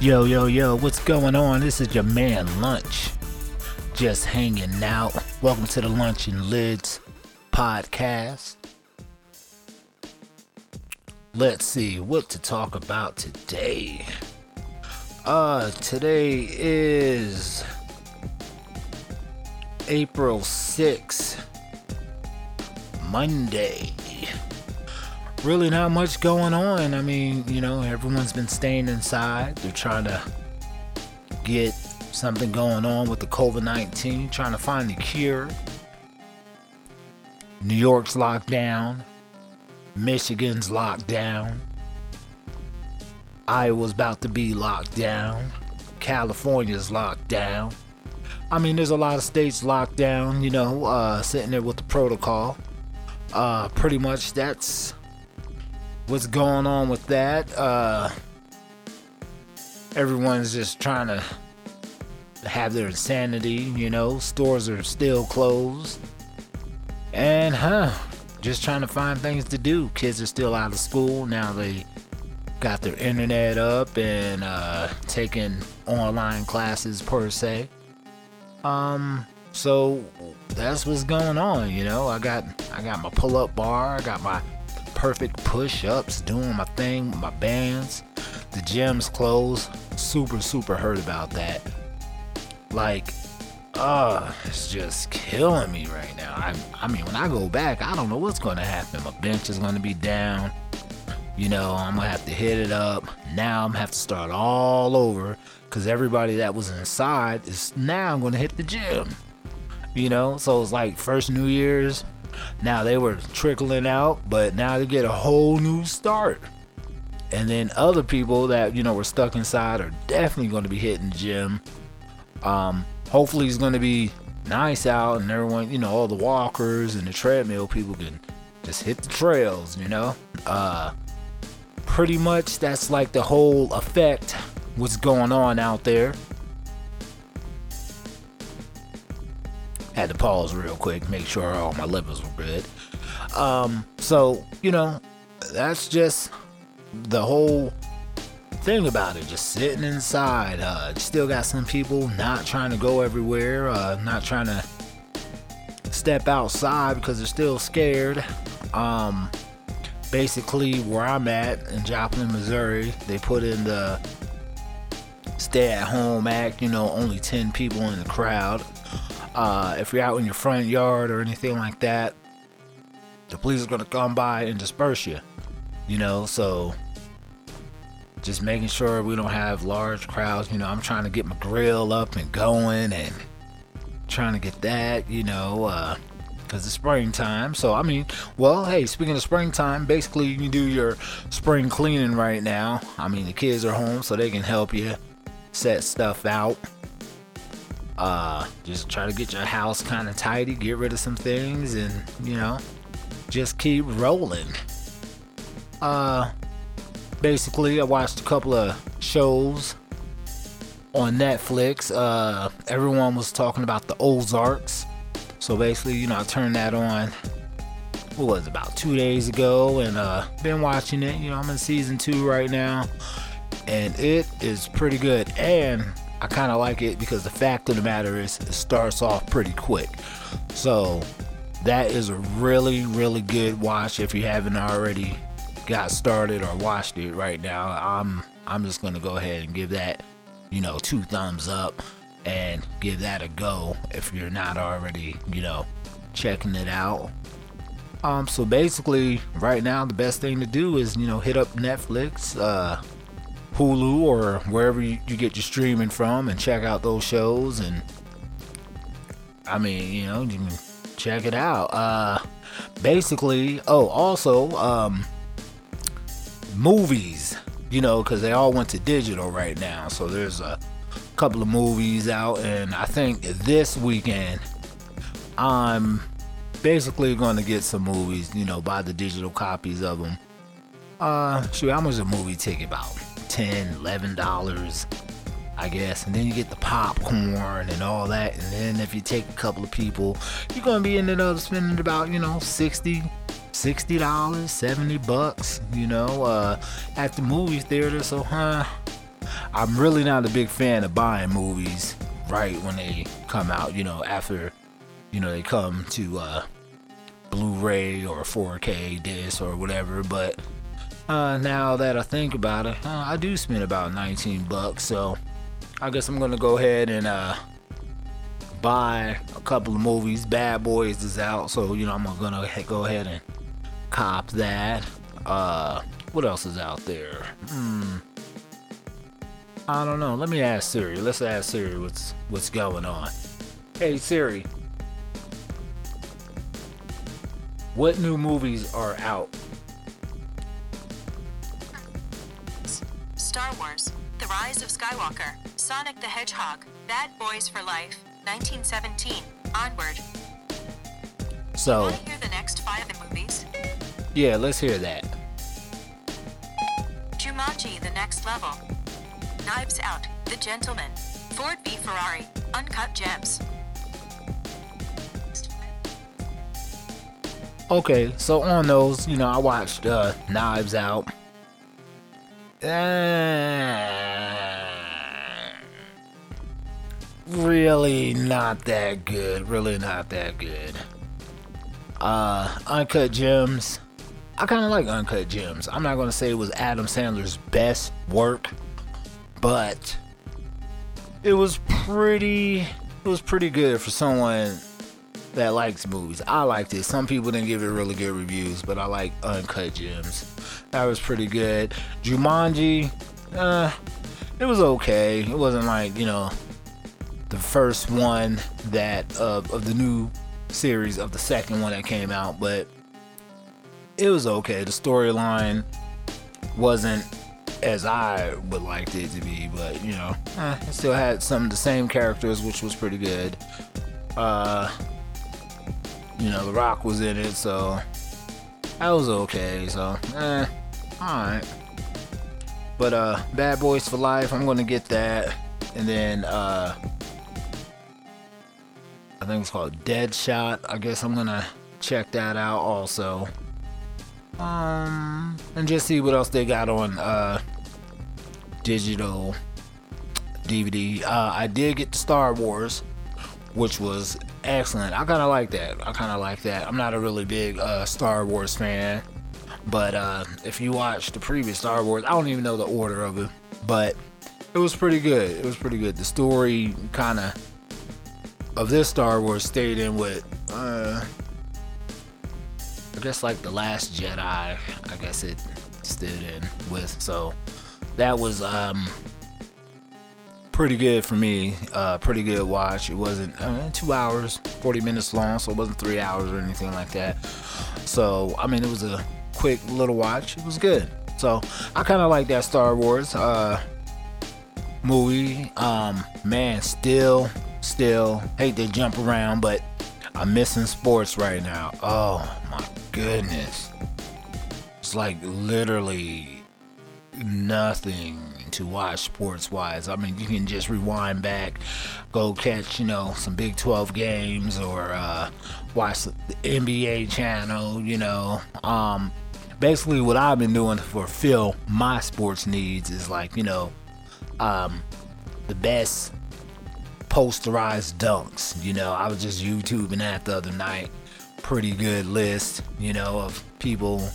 Yo, yo, yo, what's going on? This is your man Lunch. Just hanging out. Welcome to the Lunch and Lids podcast. Let's see what to talk about today. Uh, today is April 6th, Monday really not much going on. I mean, you know, everyone's been staying inside. They're trying to get something going on with the COVID 19, trying to find the cure. New York's locked down. Michigan's locked down. Iowa's about to be locked down. California's locked down. I mean, there's a lot of states locked down, you know, uh, sitting there with the protocol. Uh, pretty much that's what's going on with that. Uh, everyone's just trying to have their insanity, you know. Stores are still closed. And, huh, just trying to find things to do. Kids are still out of school. Now they got their internet up and uh, taking online classes, per se. Um, so that's what's going on, you know. I got I got my pull-up bar, I got my perfect push-ups, doing my thing, my bands. The gym's closed. Super, super hurt about that. Like, uh, it's just killing me right now. I, I mean, when I go back, I don't know what's gonna happen. My bench is gonna be down. You know, I'm gonna have to hit it up. Now I'm gonna have to start all over because everybody that was inside is now gonna hit the gym. You know, so it's like first New Year's, now they were trickling out, but now they get a whole new start. And then other people that you know were stuck inside are definitely going to be hitting the gym. Um, hopefully it's going to be nice out, and everyone, you know, all the walkers and the treadmill people can just hit the trails. You know, uh, pretty much that's like the whole effect. What's going on out there? Had to pause real quick, make sure all my levels were good. Um, so, you know, that's just the whole thing about it. Just sitting inside. Uh, still got some people not trying to go everywhere, uh, not trying to step outside because they're still scared. Um, basically, where I'm at in Joplin, Missouri, they put in the stay at home act, you know, only 10 people in the crowd. Uh, if you're out in your front yard or anything like that, the police are going to come by and disperse you. You know, so just making sure we don't have large crowds. You know, I'm trying to get my grill up and going and trying to get that, you know, uh, because it's springtime. So, I mean, well, hey, speaking of springtime, basically you can do your spring cleaning right now. I mean, the kids are home, so they can help you set stuff out. Uh, just try to get your house kind of tidy, get rid of some things, and you know, just keep rolling. Uh, basically, I watched a couple of shows on Netflix. Uh, everyone was talking about the Ozarks, so basically, you know, I turned that on. What was it, about two days ago, and uh, been watching it. You know, I'm in season two right now, and it is pretty good. And I kind of like it because the fact of the matter is it starts off pretty quick. So that is a really, really good watch if you haven't already got started or watched it right now. I'm I'm just gonna go ahead and give that, you know, two thumbs up and give that a go if you're not already, you know, checking it out. Um, so basically, right now the best thing to do is, you know, hit up Netflix, uh, Hulu or wherever you, get your streaming from and check out those shows and I mean, you know, check it out. Uh basically, oh, also um movies, you know, cuz they all went to digital right now. So there's a couple of movies out and I think this weekend I'm basically going to get some movies, you know, buy the digital copies of them. Uh, shoot, how much a movie ticket about? 10 11 dollars I guess. And then you get the popcorn and all that. And then if you take a couple of people, you're gonna be ended up spending about, you know, 60 60 dollars 70 bucks you know uh at the movie theater so huh I'm really not a big fan of buying movies right when they come out. You know, after you know they come to uh, Blu-ray or 4K disc or whatever. But uh, now that I think about it, uh, I do spend about 19 bucks. So I guess I'm gonna go ahead and uh, buy a couple of movies. Bad Boys is out, so you know I'm gonna go ahead and cop that. Uh, what else is out there? Hmm. I don't know. Let me ask Siri. Let's ask Siri what's what's going on. Hey Siri. What new movies are out? Rise of Skywalker, Sonic the Hedgehog, Bad Boys for Life, 1917, Onward. So, Want to hear the next five movies? yeah, let's hear that. Jumanji, The Next Level, Knives Out, The Gentlemen, Ford v Ferrari, Uncut Gems. Okay, so on those, you know, I watched uh, Knives Out. Uh, really not that good. Really not that good. Uh, Uncut Gems. I kind of like Uncut Gems. I'm not gonna say it was Adam Sandler's best work, but it was pretty. It was pretty good for someone that likes movies. I liked it. Some people didn't give it really good reviews, but I like Uncut Gems. That was pretty good. Jumanji, uh, it was okay. It wasn't like you know the first one that of of the new series of the second one that came out, but it was okay. The storyline wasn't as I would like it to be, but you know, eh, it still had some of the same characters, which was pretty good. Uh, you know, The Rock was in it, so that was okay. So, eh, alright. But uh, Bad Boys for Life, I'm gonna get that, and then uh, I think it's called Dead Shot. I guess I'm gonna check that out also. Um, and just see what else they got on uh digital DVD. Uh, I did get Star Wars, which was excellent. I kind of like that. I kind of like that. I'm not a really big uh, Star Wars fan, but uh, if you watch the previous Star Wars, I don't even know the order of it, but it was pretty good. It was pretty good. The story kind of of this Star Wars stayed in with, uh, I guess like the Last Jedi. I guess it stood in with. So that was um pretty good for me. Uh, pretty good watch. It wasn't uh, two hours, 40 minutes long, so it wasn't three hours or anything like that. So, I mean, it was a quick little watch. It was good. So, I kind of like that Star Wars uh, movie. Um, man, still, still hate to jump around, but I'm missing sports right now. Oh my goodness. It's like literally nothing to watch sports wise. I mean, you can just rewind back, go catch, you know, some Big 12 games or uh, watch the NBA channel, you know. Um, basically, what I've been doing to fulfill my sports needs is like, you know, um, the best posterized dunks. You know, I was just YouTubing that the other night. Pretty good list, you know, of people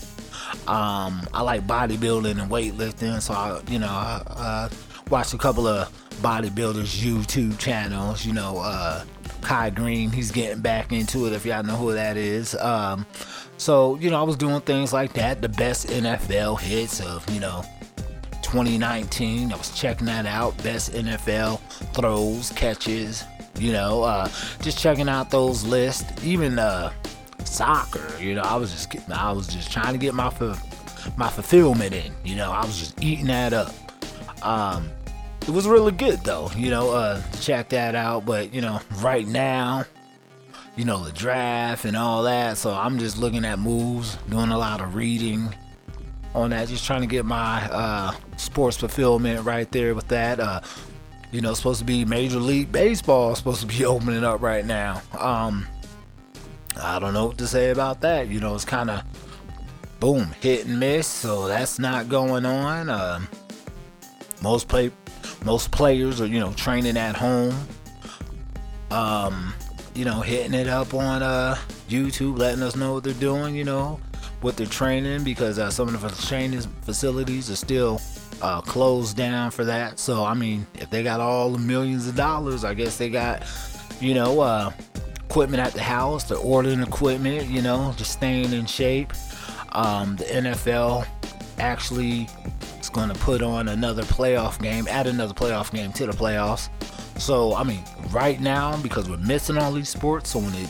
um, I like bodybuilding and weightlifting, so I, you know, I, watched a couple of bodybuilders YouTube channels. You know, uh, Kai Greene, he's getting back into it. If y'all know who that is. Um, so you know, I was doing things like that. The best NFL hits of you know 2019. I was checking that out. Best NFL throws, catches. You know, uh, just checking out those lists. Even uh, soccer. You know, I was just getting, I was just trying to get my my fulfillment in. You know, I was just eating that up. Um, it was really good though. You know, uh, check that out. But you know, right now, you know the draft and all that. So I'm just looking at moves, doing a lot of reading on that, just trying to get my uh, sports fulfillment right there with that. Uh, you know, supposed to be Major League Baseball supposed to be opening up right now. Um, I don't know what to say about that. You know, it's kind of boom, hit and miss. So that's not going on. Uh, most play, most players are, you know, training at home. Um, you know, hitting it up on uh YouTube, letting us know what they're doing, you know, what they're training because uh, some of the training facilities are still uh, closed down for that. So I mean, if they got all the millions of dollars, I guess they got, you know, uh, equipment at the house. They're ordering equipment, you know, just staying in shape. Um, the NFL actually is going to put on another playoff game, add another playoff game to the playoffs. So I mean, right now because we're missing all these sports, so when they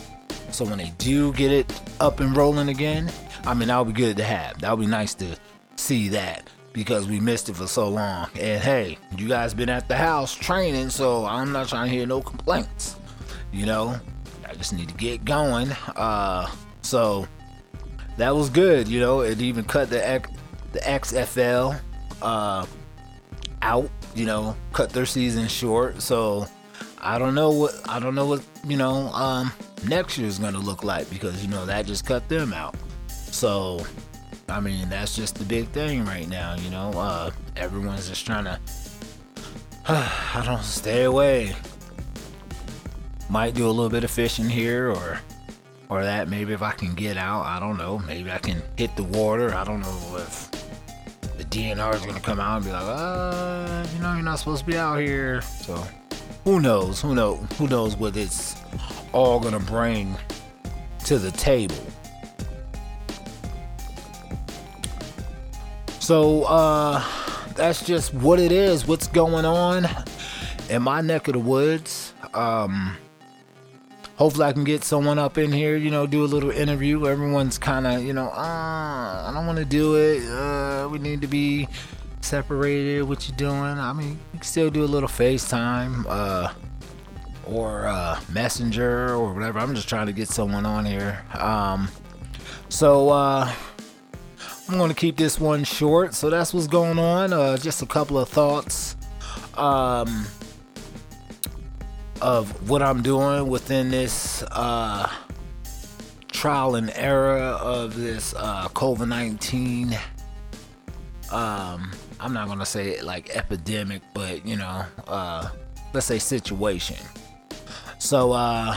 so when they do get it up and rolling again, I mean that would be good to have. That would be nice to see that because we missed it for so long. And hey, you guys been at the house training, so I'm not trying to hear no complaints. You know, I just need to get going. Uh, so that was good. You know, it even cut the X, the XFL uh, out. You know, cut their season short. So I don't know what I don't know what you know um, next year is gonna look like because you know that just cut them out. So I mean that's just the big thing right now. You know, uh, everyone's just trying to I don't stay away. Might do a little bit of fishing here or or that maybe if I can get out, I don't know. Maybe I can hit the water. I don't know if the DNR is gonna come out and be like, uh, you know, you're not supposed to be out here. So who knows? Who know? Who knows what it's all gonna bring to the table? So uh, that's just what it is. What's going on in my neck of the woods? Um, hopefully I can get someone up in here, you know, do a little interview. Everyone's kind of, you know, uh, I don't want to do it. Uh, we need to be separated. What you doing? I mean, we can still do a little FaceTime, uh, or uh, Messenger or whatever. I'm just trying to get someone on here. Um, so uh, I'm going to keep this one short. So that's what's going on. Uh, just a couple of thoughts. Um, of what I'm doing within this uh, trial and error of this uh, COVID 19. Um, I'm not gonna say like epidemic, but you know, uh, let's say situation. So uh,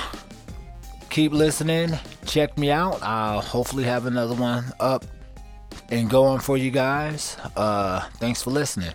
keep listening. Check me out. I'll hopefully have another one up and going for you guys. Uh, thanks for listening.